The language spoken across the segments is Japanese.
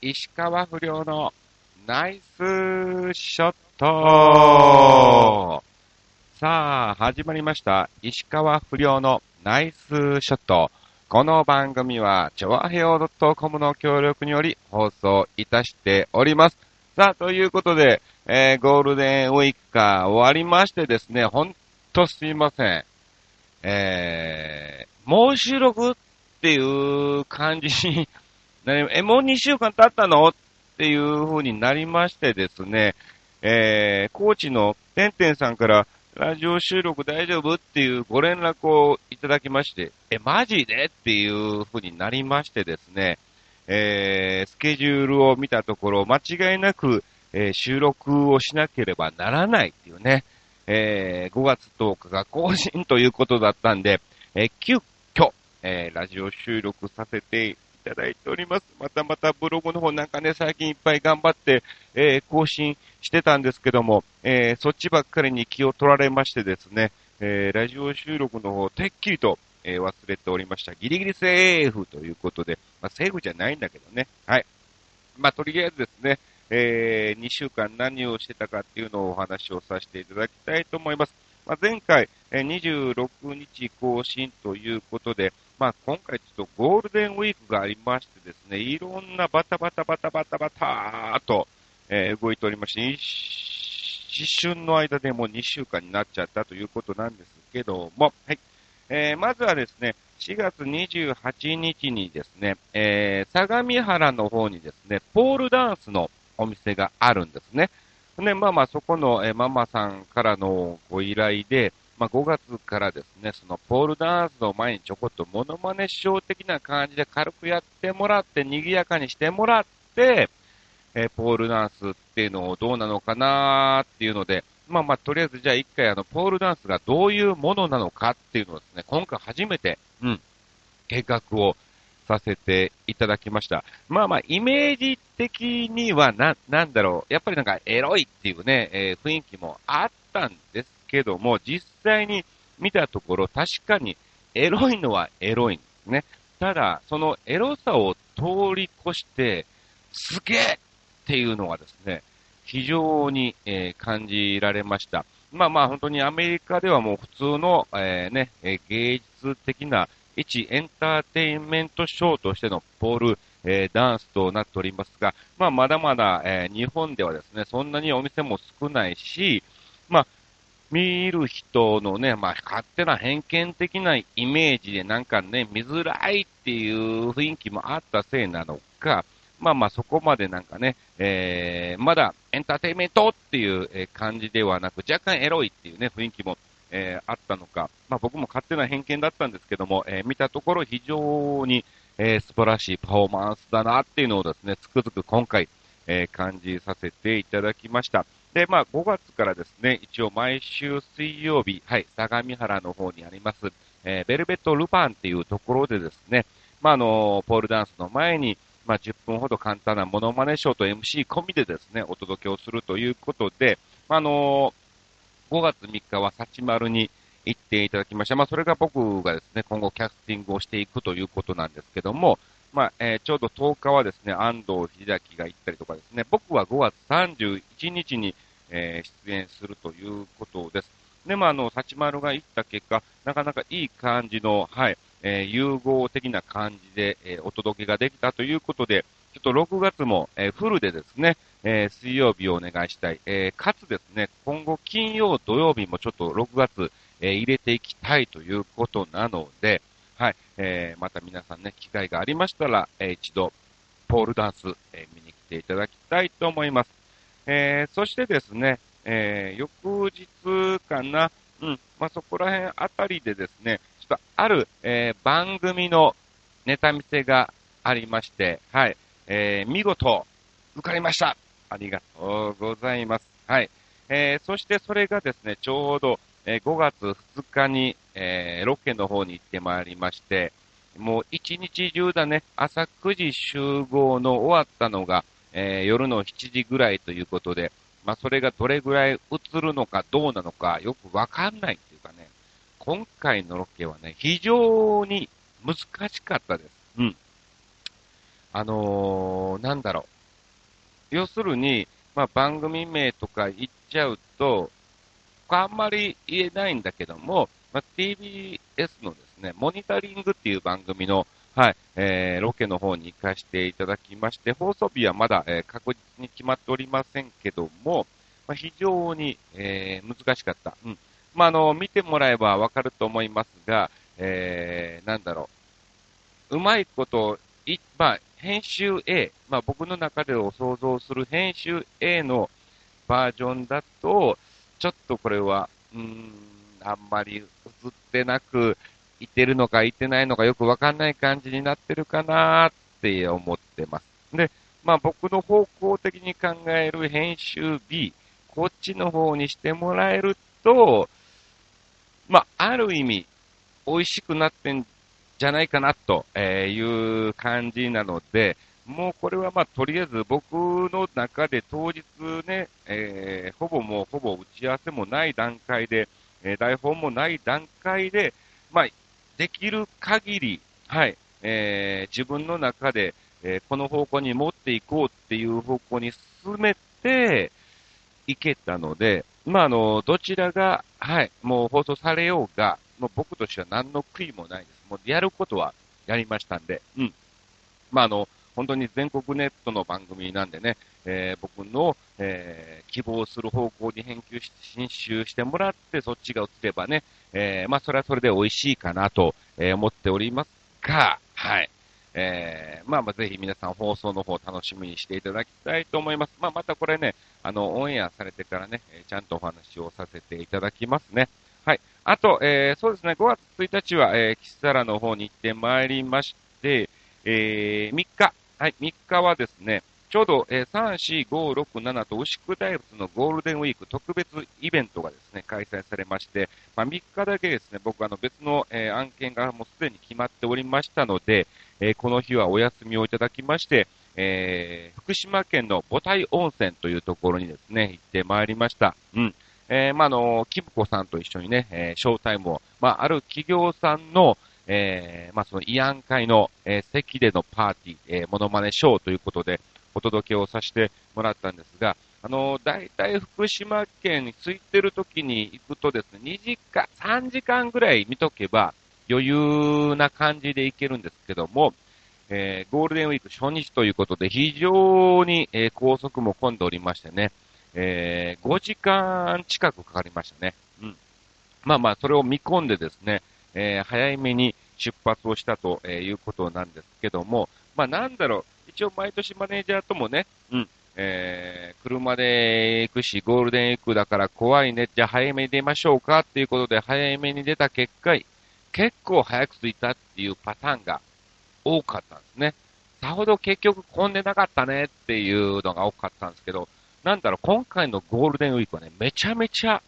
石川不良のナイスショットさあ、始まりました。石川不良のナイスショット。この番組は、ちょわへお .com の協力により放送いたしております。さあ、ということで、えー、ゴールデンウィークが終わりましてですね、ほんとすいません。えー、もう収録っていう感じになり、え、もう2週間経ったの？っていう風になりましてですね、えー、コーチのてんてんさんから、ラジオ収録大丈夫？っていうご連絡をいただきまして、え、マジで？っていう風になりましてですね、えー、スケジュールを見たところ、間違いなく、えー収録をしなければならないっていうね、えー5月10日が更新ということだったんで、えー急遽、えーラジオ収録させてただいております。またまたブログの方なんかね、最近いっぱい頑張って、えー更新してたんですけども、えーそっちばっかりに気を取られましてですね、えーラジオ収録の方、てっきりと、え忘れておりました。ギリギリセーフということで、まあ、セーフじゃないんだけどね。はい。まあ、とりあえずですね、え2週間何をしてたかっていうのをお話をさせていただきたいと思います。まあ、前回、え26日更新ということで、まあ、今回ちょっとゴールデンウィークがありましてですね、いろんなバタバタバタバタバタと、えー動いておりまして、一瞬の間でもう2週間になっちゃったということなんですけども、はい。えーまずはですね、4月28日にですね、えー相模原の方にですね、ポールダンスのお店があるんですね。で、まあまあそこの、えーママさんからのご依頼で、まあ5月からですね、そのポールダンスの前にちょこっとモノマネショー的な感じで軽くやってもらって、賑やかにしてもらって、えーポールダンスっていうのをどうなのかなっていうので、まあまあ、とりあえずじゃあ一回あの、ポールダンスがどういうものなのかっていうのをですね、今回初めて、うん、計画をさせていただきました。まあまあ、イメージ的にはな、なんだろう、やっぱりなんかエロいっていうね、えー雰囲気もあったんですけども、実際に見たところ確かにエロいのはエロいんですね。ただ、そのエロさを通り越して、すげえっていうのはですね、非常に、えー感じられました。まあまあ本当にアメリカではもう普通の、えーね、え芸術的な一エンターテインメントショーとしてのポール、えーダンスとなっておりますが、まあまだまだ、え日本ではですね、そんなにお店も少ないし、まあ見る人のね、まあ、勝手な偏見的なイメージでなんかね、見づらいっていう雰囲気もあったせいなのか、まあまあそこまでなんかね、えー、まだエンターテイメントっていう感じではなく、若干エロいっていうね、雰囲気も、えーあったのか、まあ僕も勝手な偏見だったんですけども、えー見たところ非常に、えー素晴らしいパフォーマンスだなっていうのをですね、つくづく今回、えー感じさせていただきました。で、まあ、5月からですね、一応毎週水曜日、はい、相模原の方にあります、えーベルベット・ルパンっていうところでですね、まあ、あの、ポールダンスの前に、まあ、10分ほど簡単なモノマネショーと MC 込みでですね、お届けをするということで、まあ、あの、5月3日はサチマルに行っていただきました。まあ、それが僕がですね、今後キャスティングをしていくということなんですけども、まあ、えーちょうど10日はですね、安藤秀明が行ったりとかですね、僕は5月31日に、えー出演するということです。で、まあ、あの、サチマルが行った結果、なかなかいい感じの、はい、えー融合的な感じで、えーお届けができたということで、ちょっと6月も、えーフルでですね、えー水曜日をお願いしたい。えーかつですね、今後金曜、土曜日もちょっと6月、えー入れていきたいということなので、はい、えーまた皆さんね、機会がありましたら、えー一度、ポールダンス、えー見に来ていただきたいと思います。えーそしてですね、えー翌日かな、うん、まあ、そこら辺あたりでですね、ちょっとある、えー番組のネタ見せがありまして、はい、えー見事、受かりましたありがとうございます。はい。えーそしてそれがですね、ちょうど、えー5月2日に、えーロケの方に行ってまいりまして、もう一日中だね、朝9時集合の終わったのが、えー夜の7時ぐらいということで、まあそれがどれぐらい映るのかどうなのかよくわかんないっていうかね、今回のロケはね、非常に難しかったです。うん。あのー、なんだろう。要するに、まあ、番組名とか言っちゃうと、あんまり言えないんだけども、まあ、TBS のですね、モニタリングっていう番組の、はい、えー、ロケの方に行かせていただきまして、放送日はまだ、えー、確実に決まっておりませんけども、まあ、非常に、えー、難しかった。うん。まあ、あの、見てもらえばわかると思いますが、えー、なんだろう。うまいこと、い、まあ、編集 A、まあ、僕の中でを想像する編集 A のバージョンだと、ちょっとこれは、うーん、あんまり映ってなく、いてるのかいてないのかよくわかんない感じになってるかなって思ってます。で、まあ僕の方向的に考える編集 B、こっちの方にしてもらえると、まあある意味、美味しくなってんじゃないかなという感じなので、もうこれはまあとりあえず僕の中で当日ね、えー、ほぼもうほぼ打ち合わせもない段階で、え、台本もない段階で、まあできる限り、はい、えー、自分の中で、えー、この方向に持っていこうっていう方向に進めていけたので、まあ、あの、どちらが、はい、もう放送されようが、もう僕としては何の悔いもないです。もうやることはやりましたんで、うん。まあ、あの、本当に全国ネットの番組なんでね、えー、僕の、えー、希望する方向に編集し、編集してもらって、そっちが映ればね、えー、まあ、それはそれで美味しいかなと、え思っておりますが、はい。えー、まあまあぜひ皆さん放送の方楽しみにしていただきたいと思います。まあまたこれね、あの、オンエアされてからね、ちゃんとお話をさせていただきますね。はい。あと、えー、そうですね、5月1日は、えー、キスサラの方に行ってまいりまして、えー、3日、はい、3日はですね、ちょうど、えー、3、4、5、6、7と牛久大仏のゴールデンウィーク特別イベントがですね、開催されまして、まあ、3日だけですね、僕あの別の、えー、案件がもうすでに決まっておりましたので、えー、この日はお休みをいただきまして、えー、福島県の母体温泉というところにですね、行ってまいりました。うん。えー、まあ、あの、キムコさんと一緒にね、えー、ショータイムを、まあ、ある企業さんの、えー、まあ、その慰安会の、えー、席でのパーティー、えー、モノマネショーということで、お届けをさせてもらったんですが、あの、大体福島県に着いてる時に行くとですね、2時間、3時間ぐらい見とけば余裕な感じで行けるんですけども、えー、ゴールデンウィーク初日ということで非常に、えー、高速も混んでおりましてね、えー、5時間近くかかりましたね。うん。まあまあ、それを見込んでですね、えー、早めに出発をしたということなんですけども、まあなんだろう、一応毎年マネージャーともね、うん、えー、車で行くし、ゴールデンウィークだから怖いね、じゃあ早めに出ましょうかっていうことで早めに出た結果、結構早く着いたっていうパターンが多かったんですね。さほど結局混んでなかったねっていうのが多かったんですけど、なんだろう、今回のゴールデンウィークはね、めちゃめちゃ、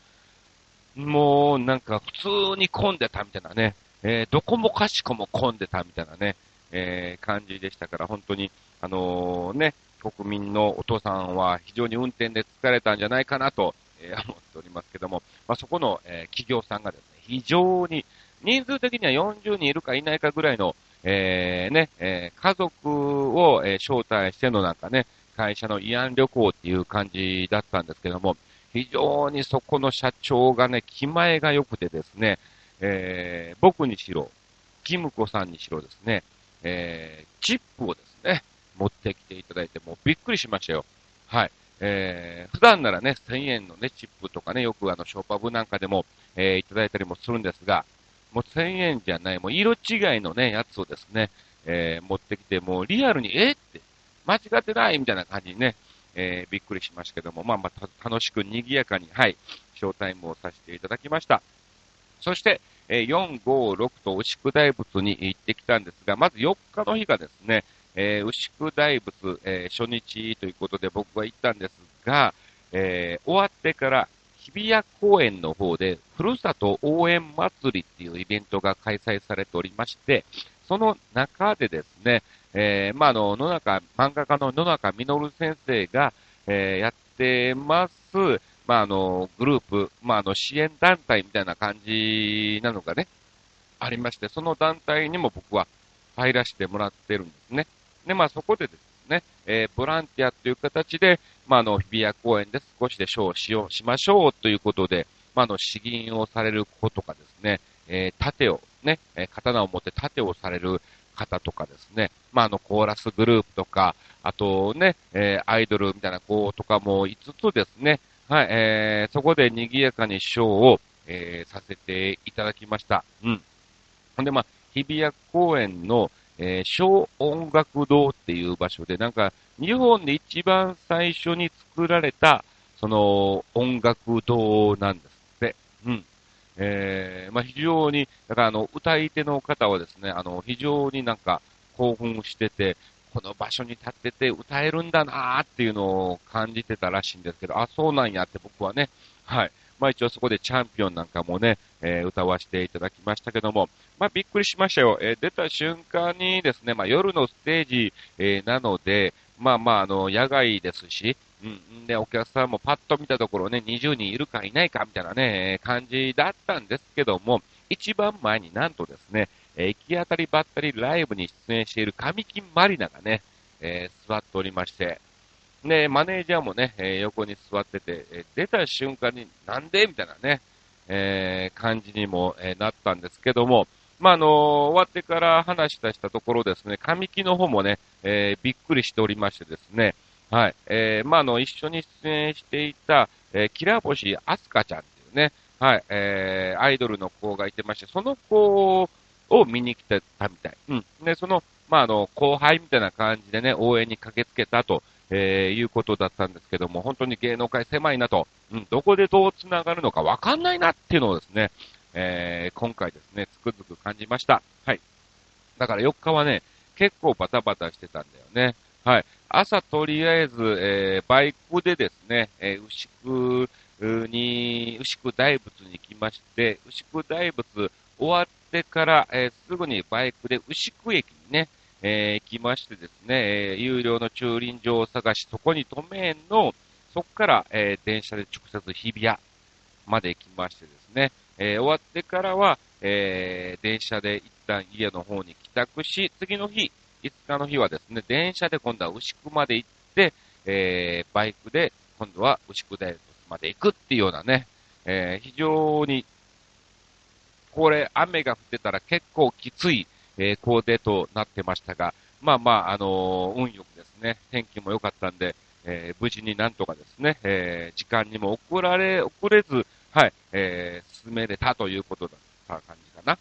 もうなんか普通に混んでたみたいなね、えー、どこもかしこも混んでたみたいなね、えー、感じでしたから、本当に、あのー、ね、国民のお父さんは非常に運転で疲れたんじゃないかなと、えー、思っておりますけども、まあ、そこの、え企業さんがですね、非常に、人数的には40人いるかいないかぐらいの、えね、え家族を、え招待してのなんかね、会社の慰安旅行っていう感じだったんですけども、非常にそこの社長がね、気前が良くてですね、えー、僕にしろ、キムコさんにしろですね、えー、チップをですね、持ってきていただいて、もうびっくりしましたよ。はい。えー、普段ならね、1000円のね、チップとかね、よくあの、ショーパブなんかでも、えー、いただいたりもするんですが、もう1000円じゃない、もう色違いのね、やつをですね、えー、持ってきて、もうリアルに、えって、間違ってないみたいな感じにね、えー、びっくりしましたけども、まあまあ、楽しく賑やかに、はい、ショータイムをさせていただきました。そして、え4、5、6と牛久大仏に行ってきたんですが、まず4日の日がですね、えー、牛久大仏、えー、初日ということで僕は行ったんですが、えー、終わってから日比谷公園の方で、ふるさと応援祭りっていうイベントが開催されておりまして、その中でですね、えー、まあ、あの、野中、漫画家の野中実先生が、えー、やってます、まあ、あの、グループ、まあ、あの、支援団体みたいな感じなのがね、ありまして、その団体にも僕は入らせてもらってるんですね。で、まあそこでですね、えー、ボランティアという形で、まああの、日比谷公園で少しでショーをしよう、しましょうということで、まああの、詩吟をされる子とかですね、えー、盾をね、え刀を持って盾をされる方とかですね、まあ、あの、コーラスグループとか、あとね、えー、アイドルみたいな子とかも5つですね、はい、えー、そこで賑やかにショーを、えー、させていただきました。うん。ほんで、まあ、日比谷公園の、えー、小音楽堂っていう場所で、なんか、日本で一番最初に作られた、その、音楽堂なんですって。うん。えー、まあ、非常に、だからあの、歌い手の方はですね、あの、非常になんか興奮してて、この場所に立ってて歌えるんだなーっていうのを感じてたらしいんですけど、あ、そうなんやって僕はね、はい。まあ一応そこでチャンピオンなんかもね、えー、歌わせていただきましたけども、まあびっくりしましたよ。えー、出た瞬間にですね、まあ夜のステージ、えー、なので、まあまああの、野外ですし、うん。で、お客さんもパッと見たところね、20人いるかいないかみたいなね、感じだったんですけども、一番前になんとですね、え行き当たりばったりライブに出演している神木まりながね、えー、座っておりまして、で、マネージャーもね、えー、横に座ってて、え、出た瞬間になんでみたいなね、え感じにも、えなったんですけども、まあ、あの終わってから話したしたところですね、神木の方もね、えびっくりしておりましてですね、はい。えー、まあ、あの、一緒に出演していた、えー、キラ星アスカちゃんっていうね、はい、えー、アイドルの子がいてまして、その子を見に来てたみたい。うん。で、その、まあ、あの、後輩みたいな感じでね、応援に駆けつけたと、えー、いうことだったんですけども、本当に芸能界狭いなと、うん、どこでどう繋がるのかわかんないなっていうのをですね、えー、今回ですね、つくづく感じました。はい。だから4日はね、結構バタバタしてたんだよね。はい。朝とりあえず、えー、バイクでですね、えー、牛久に、牛久大仏に来まして、牛久大仏終わってから、えー、すぐにバイクで牛久駅にね、えー、来ましてですね、えー、有料の駐輪場を探し、そこに止めんの、そこから、えー、電車で直接日比谷まで来ましてですね、えー、終わってからは、えー、電車で一旦家の方に帰宅し、次の日、5日の日はですね、電車で今度は牛久まで行って、えー、バイクで今度は牛久大仏まで行くっていうようなね、えー、非常に、これ雨が降ってたら結構きつい、えー、コーデとなってましたが、まあまあ、あのー、運よくですね、天気も良かったんで、えー、無事になんとかですね、えー、時間にも遅られ、遅れず、はい、えー、進めれたということだった感じかな。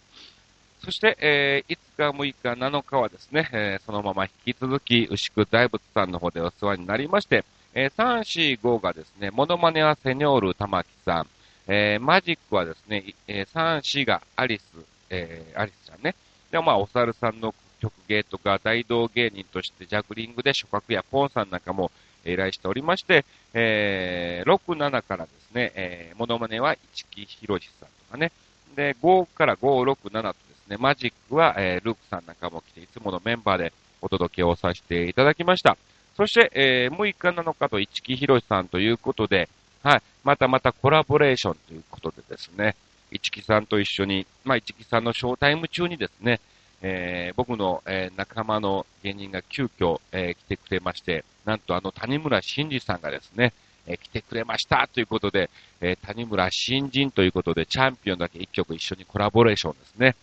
そして、えー、5日、6日、7日はですね、えー、そのまま引き続き、牛久大仏さんの方でお世話になりまして、えー、3、4、5がですね、モノマネはセニョール玉木さん、えー、マジックはですね、えー、3、4がアリス、えー、アリスちゃんね。で、まあ、お猿さんの曲芸とか、大道芸人としてジャグリングで諸角やポンさんなんかも依頼しておりまして、えー、6、7からですね、えー、モノマネは市木博さんとかね。で、5から5、6、7と、マジックは、えー、ルークさんなんかも来て、いつものメンバーでお届けをさせていただきました。そして、えー、6日7日と市木博さんということで、はい、またまたコラボレーションということでですね、市木さんと一緒に、まあ、市木さんのショータイム中にですね、えー、僕の、えー、仲間の芸人が急遽、えー、来てくれまして、なんとあの谷村新司さんがですね、え来てくれましたということで、え谷村新人ということで、チャンピオンだけ一曲一緒にコラボレーションですね。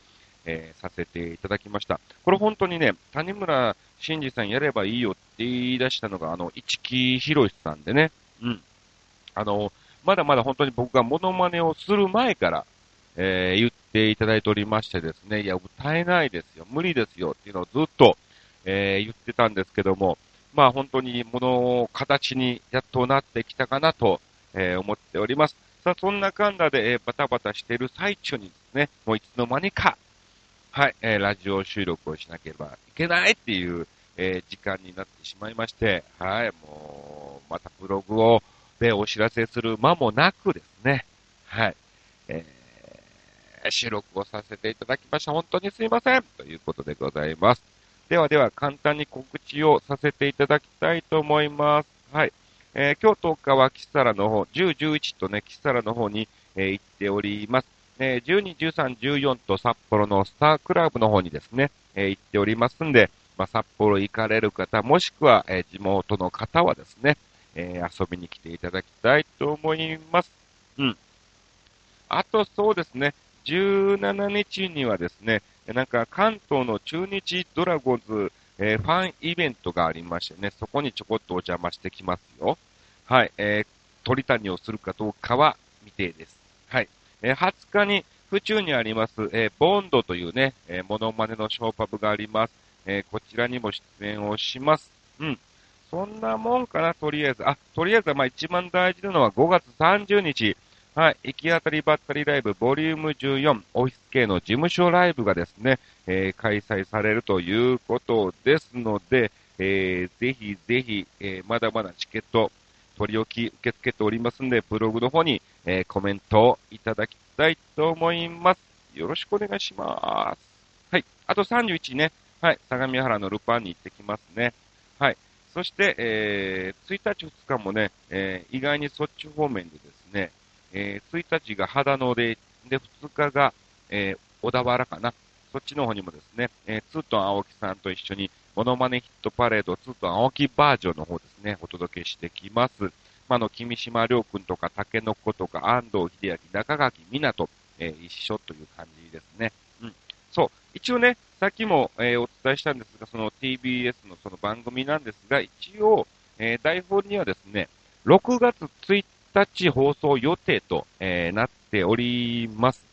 えー、させていただきました。これ本当にね、谷村新司さんやればいいよって言い出したのが、あの、市木博さんでね、うん。あの、まだまだ本当に僕がモノマネをする前から、えー、言っていただいておりましてですね、いや、歌えないですよ、無理ですよっていうのをずっと、えー、言ってたんですけども、まあ本当にもの形にやっとなってきたかなと、えー、思っております。さあ、そんなかんだで、えー、バタバタしている最中にですね、もういつの間にか、はい、えー、ラジオ収録をしなければいけないっていう、えー、時間になってしまいまして、はい、もう、またブログを、でお知らせする間もなくですね、はい、えー、収録をさせていただきました。本当にすいませんということでございます。ではでは、簡単に告知をさせていただきたいと思います。はい。えー、今日10日はキサラの方、10、11とね、キサラの方に、えー、行っております。えー、12、13、14と札幌のスタークラブの方にですね、え、行っておりますんで、まあ、札幌行かれる方、もしくは、え、地元の方はですね、え、遊びに来ていただきたいと思います。うん。あとそうですね、17日にはですね、なんか関東の中日ドラゴンズ、えー、ファンイベントがありましてね、そこにちょこっとお邪魔してきますよ。はい、えー、鳥谷をするかどうかは未定です。はい。えー、20日に府中にあります、えー、ボンドというね、えー、モノマネのショーパブがあります。えー、こちらにも出演をします。うん。そんなもんかな、とりあえず。あ、とりあえず、まあ一番大事なのは5月30日、はい、行き当たりばったりライブボリューム14オフィス系の事務所ライブがですね、えー、開催されるということですので、えー、ぜひぜひ、えー、まだまだチケット取り置き受け付けておりますんで、ブログの方に、えー、コメントをいただきたいと思います。よろしくお願いします。はい。あと31ね。はい。相模原のルパンに行ってきますね。はい。そして、えー、1日2日もね、えー、意外にそっち方面でですね、えー、1日が秦野で、で、2日が、えー、小田原かな。そっちの方にもですね、えー、ツートン青木さんと一緒に、モノマネヒットパレードツートン青木バージョンの方ですね、お届けしてきます。まあ、の、君島良君とか、竹の子とか、安藤秀明、中垣湊、えー、一緒という感じですね。うん。そう。一応ね、さっきも、えー、お伝えしたんですが、その TBS のその番組なんですが、一応、えー、台本にはですね、6月1日放送予定と、えー、なっております。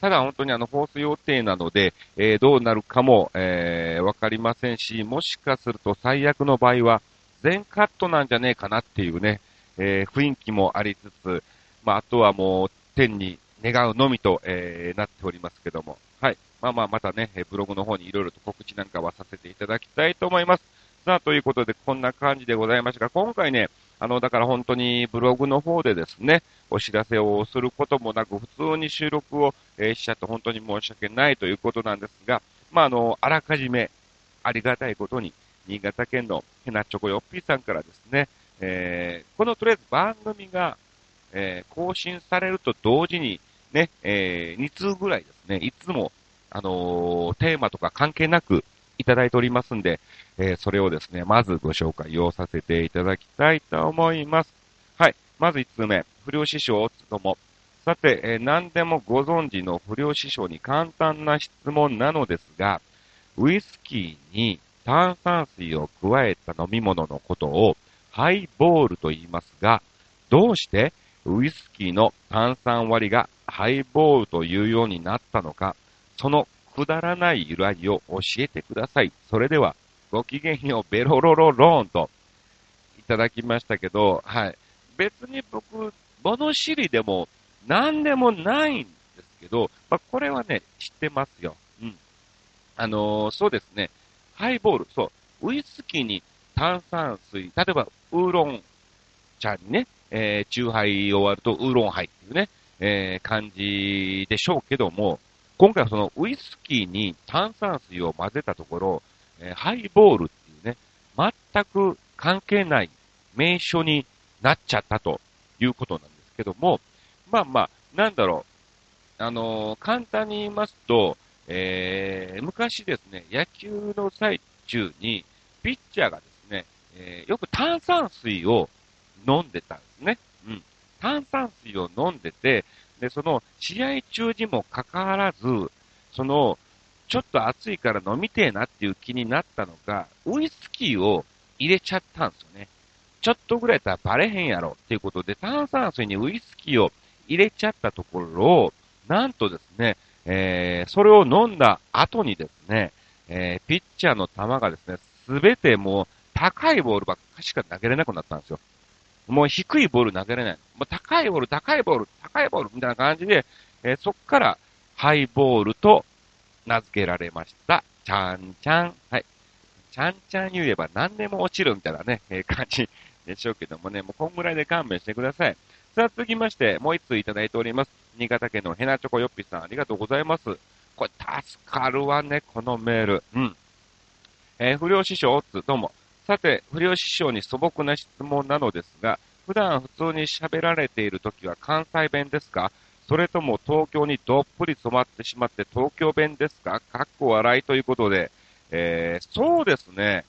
ただ本当にあの放送予定なので、えー、どうなるかも、えー、わかりませんし、もしかすると最悪の場合は、全カットなんじゃねえかなっていうね、えー、雰囲気もありつつ、まあ、あとはもう、天に願うのみと、えー、なっておりますけども。はい。まあまあ、またね、ブログの方にいろいろと告知なんかはさせていただきたいと思います。さあ、ということで、こんな感じでございましたが、今回ね、あの、だから本当にブログの方でですね、お知らせをすることもなく、普通に収録を、え、しちゃって本当に申し訳ないということなんですが、まあ、あの、あらかじめ、ありがたいことに、新潟県のヘナチョコヨッピーさんからですね、えー、このとりあえず番組が、えー、更新されると同時に、ね、えー、2通ぐらいですね、いつも、あのー、テーマとか関係なくいただいておりますんで、えー、それをですね、まずご紹介をさせていただきたいと思います。はい。まず1通目、不良師匠つとも。さて、えー、何でもご存知の不良師匠に簡単な質問なのですが、ウイスキーに炭酸水を加えた飲み物のことをハイボールと言いますが、どうしてウイスキーの炭酸割りがハイボールというようになったのか、そのくだらない由来を教えてください。それでは、ごきげんよう、ベロロロローンと、いただきましたけど、はい。別に僕、物知りでも、何でもないんですけど、まあ、これはね、知ってますよ。うん。あのー、そうですね。ハイボール、そう。ウイスキーに炭酸水、例えば、ウーロン茶にね、えー、チューハイ終わるとウーロンハイっていうね、えー、感じでしょうけども、今回はそのウイスキーに炭酸水を混ぜたところ、えー、ハイボールっていうね、全く関係ない名称になっちゃったということなんですけども、まあまあ、なんだろう、あのー、簡単に言いますと、えー、昔ですね、野球の最中に、ピッチャーがですね、えー、よく炭酸水を飲んでたんですね。うん。炭酸水を飲んでて、で、その、試合中にもかかわらず、その、ちょっと暑いから飲みてえなっていう気になったのか、ウイスキーを入れちゃったんですよね。ちょっとぐらいやったらバレへんやろっていうことで、炭酸水にウイスキーを入れちゃったところ、なんとですね、えー、それを飲んだ後にですね、えー、ピッチャーの球がですね、すべてもう高いボールばっかしか投げれなくなったんですよ。もう低いボール投げれない。もう高いボール、高いボール、高いボールみたいな感じで、えー、そっからハイボールと名付けられました。ちゃんちゃん。はい。ちゃんちゃん言えば何でも落ちるみたいなね、えー、感じでしょうけどもね、もうこんぐらいで勘弁してください。さあ、続きまして、もう一通いただいております。新潟県のヘナチョコヨッピさん、ありがとうございます。これ、助かるわね、このメール。うん。えー、不良師匠、つ、どうも。さて、不良師匠に素朴な質問なのですが、普段普通に喋られているときは関西弁ですか？それとも東京にどっぷり染まってしまって東京弁ですか？かっこ笑いということで、えー、そうですね。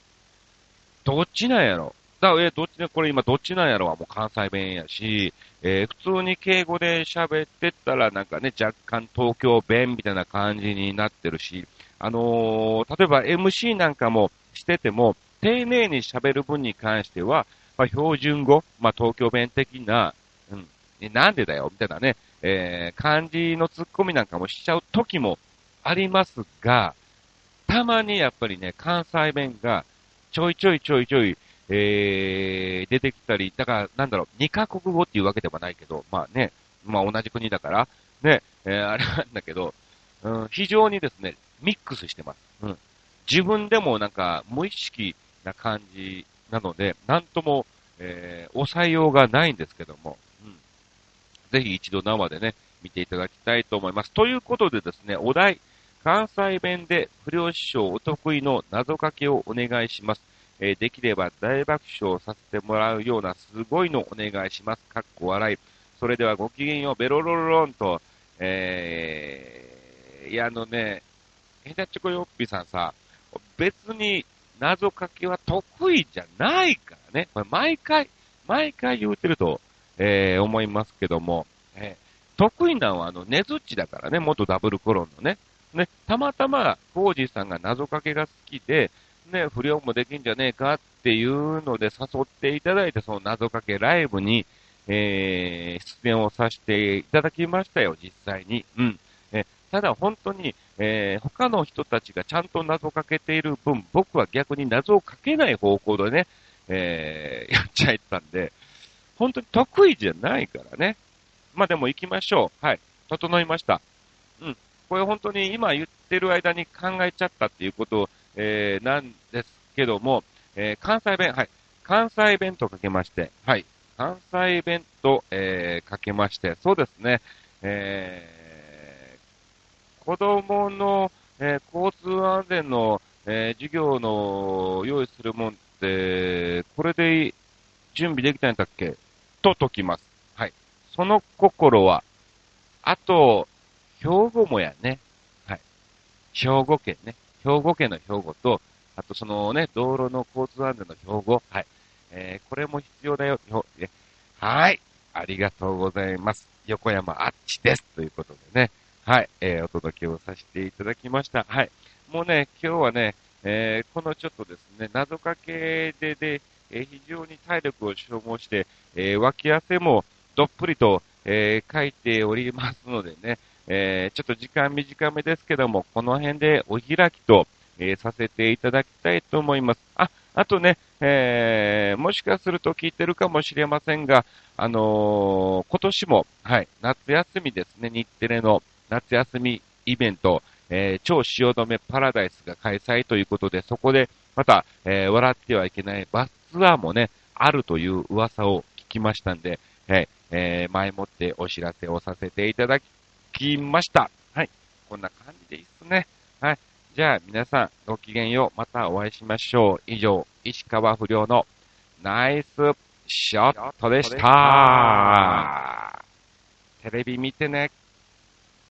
どっちなんやろ？だえー、どっちね、これ今どっちなんやろはもう関西弁やし、えー、普通に敬語で喋ってったらなんかね、若干東京弁みたいな感じになってるし、あのー、例えば MC なんかもしてても、丁寧に喋る分に関しては、まあ、標準語、まあ、東京弁的な、うん、なんでだよ、みたいなね、えー、漢字の突っ込みなんかもしちゃう時もありますが、たまにやっぱりね、関西弁がちょいちょいちょいちょい、えー、出てきたり、だから、なんだろう、二カ国語っていうわけではないけど、まあね、まあ同じ国だから、ね、えー、あれなんだけど、うん、非常にですね、ミックスしてます。うん。自分でもなんか無意識な感じなので、なんとも、えー、抑えようがないんですけども、うん。ぜひ一度生でね、見ていただきたいと思います。ということでですね、お題、関西弁で不良師匠お得意の謎かけをお願いします。えー、できれば大爆笑させてもらうようなすごいのお願いします。かっこ笑い。それではごきげんよう、ベロロロロンと、えー、いや、あのね、ヘタチョコヨッピーさんさ、別に謎かけは得意じゃないからね。これ毎回、毎回言うてると、えー、思いますけども、えー、得意なのはあの、ねずっちだからね、元ダブルコロンのね。ね、たまたま、コージーさんが謎かけが好きで、ね、不良もできんじゃねえかっていうので誘っていただいて、その謎かけライブに、えー、出演をさせていただきましたよ、実際に。うん。えただ本当に、えー、他の人たちがちゃんと謎をかけている分、僕は逆に謎をかけない方向でね、えー、やっちゃったんで、本当に得意じゃないからね。まあでも行きましょう。はい。整いました。うん。これ本当に今言ってる間に考えちゃったっていうことえー、なんですけども、えー、関西弁、はい。関西弁とかけまして、はい。関西弁と、えー、かけまして、そうですね、えー、子供の、えー、交通安全の、えー、授業の用意するもんって、これで準備できたんだっけ？と解きます。はい。その心は、あと、兵庫もやね。はい。兵庫県ね。兵庫県の兵庫と、あとそのね、道路の交通安全の標語。はい。えー、これも必要だよ。はい。ありがとうございます。横山あっちです。ということでね。はい。えー、お届けをさせていただきました。はい。もうね、今日はね、えー、このちょっとですね、謎かけでで、えー、非常に体力を消耗して、えー、脇汗もどっぷりと、えー、書いておりますのでね、えー、ちょっと時間短めですけども、この辺でお開きと、えー、させていただきたいと思います。あ、あとね、えー、もしかすると聞いてるかもしれませんが、あのー、今年も、はい、夏休みですね、日テレの夏休みイベント、えー、超汐留パラダイスが開催ということで、そこでまた、えー、笑ってはいけないバスツアーもね、あるという噂を聞きましたんで、はい、えー、前もってお知らせをさせていただききました。はい。こんな感じでいいっすね。はい。じゃあ、皆さん、ごきげんよう。またお会いしましょう。以上、石川不良のナイスショットでした。テレビ見てね。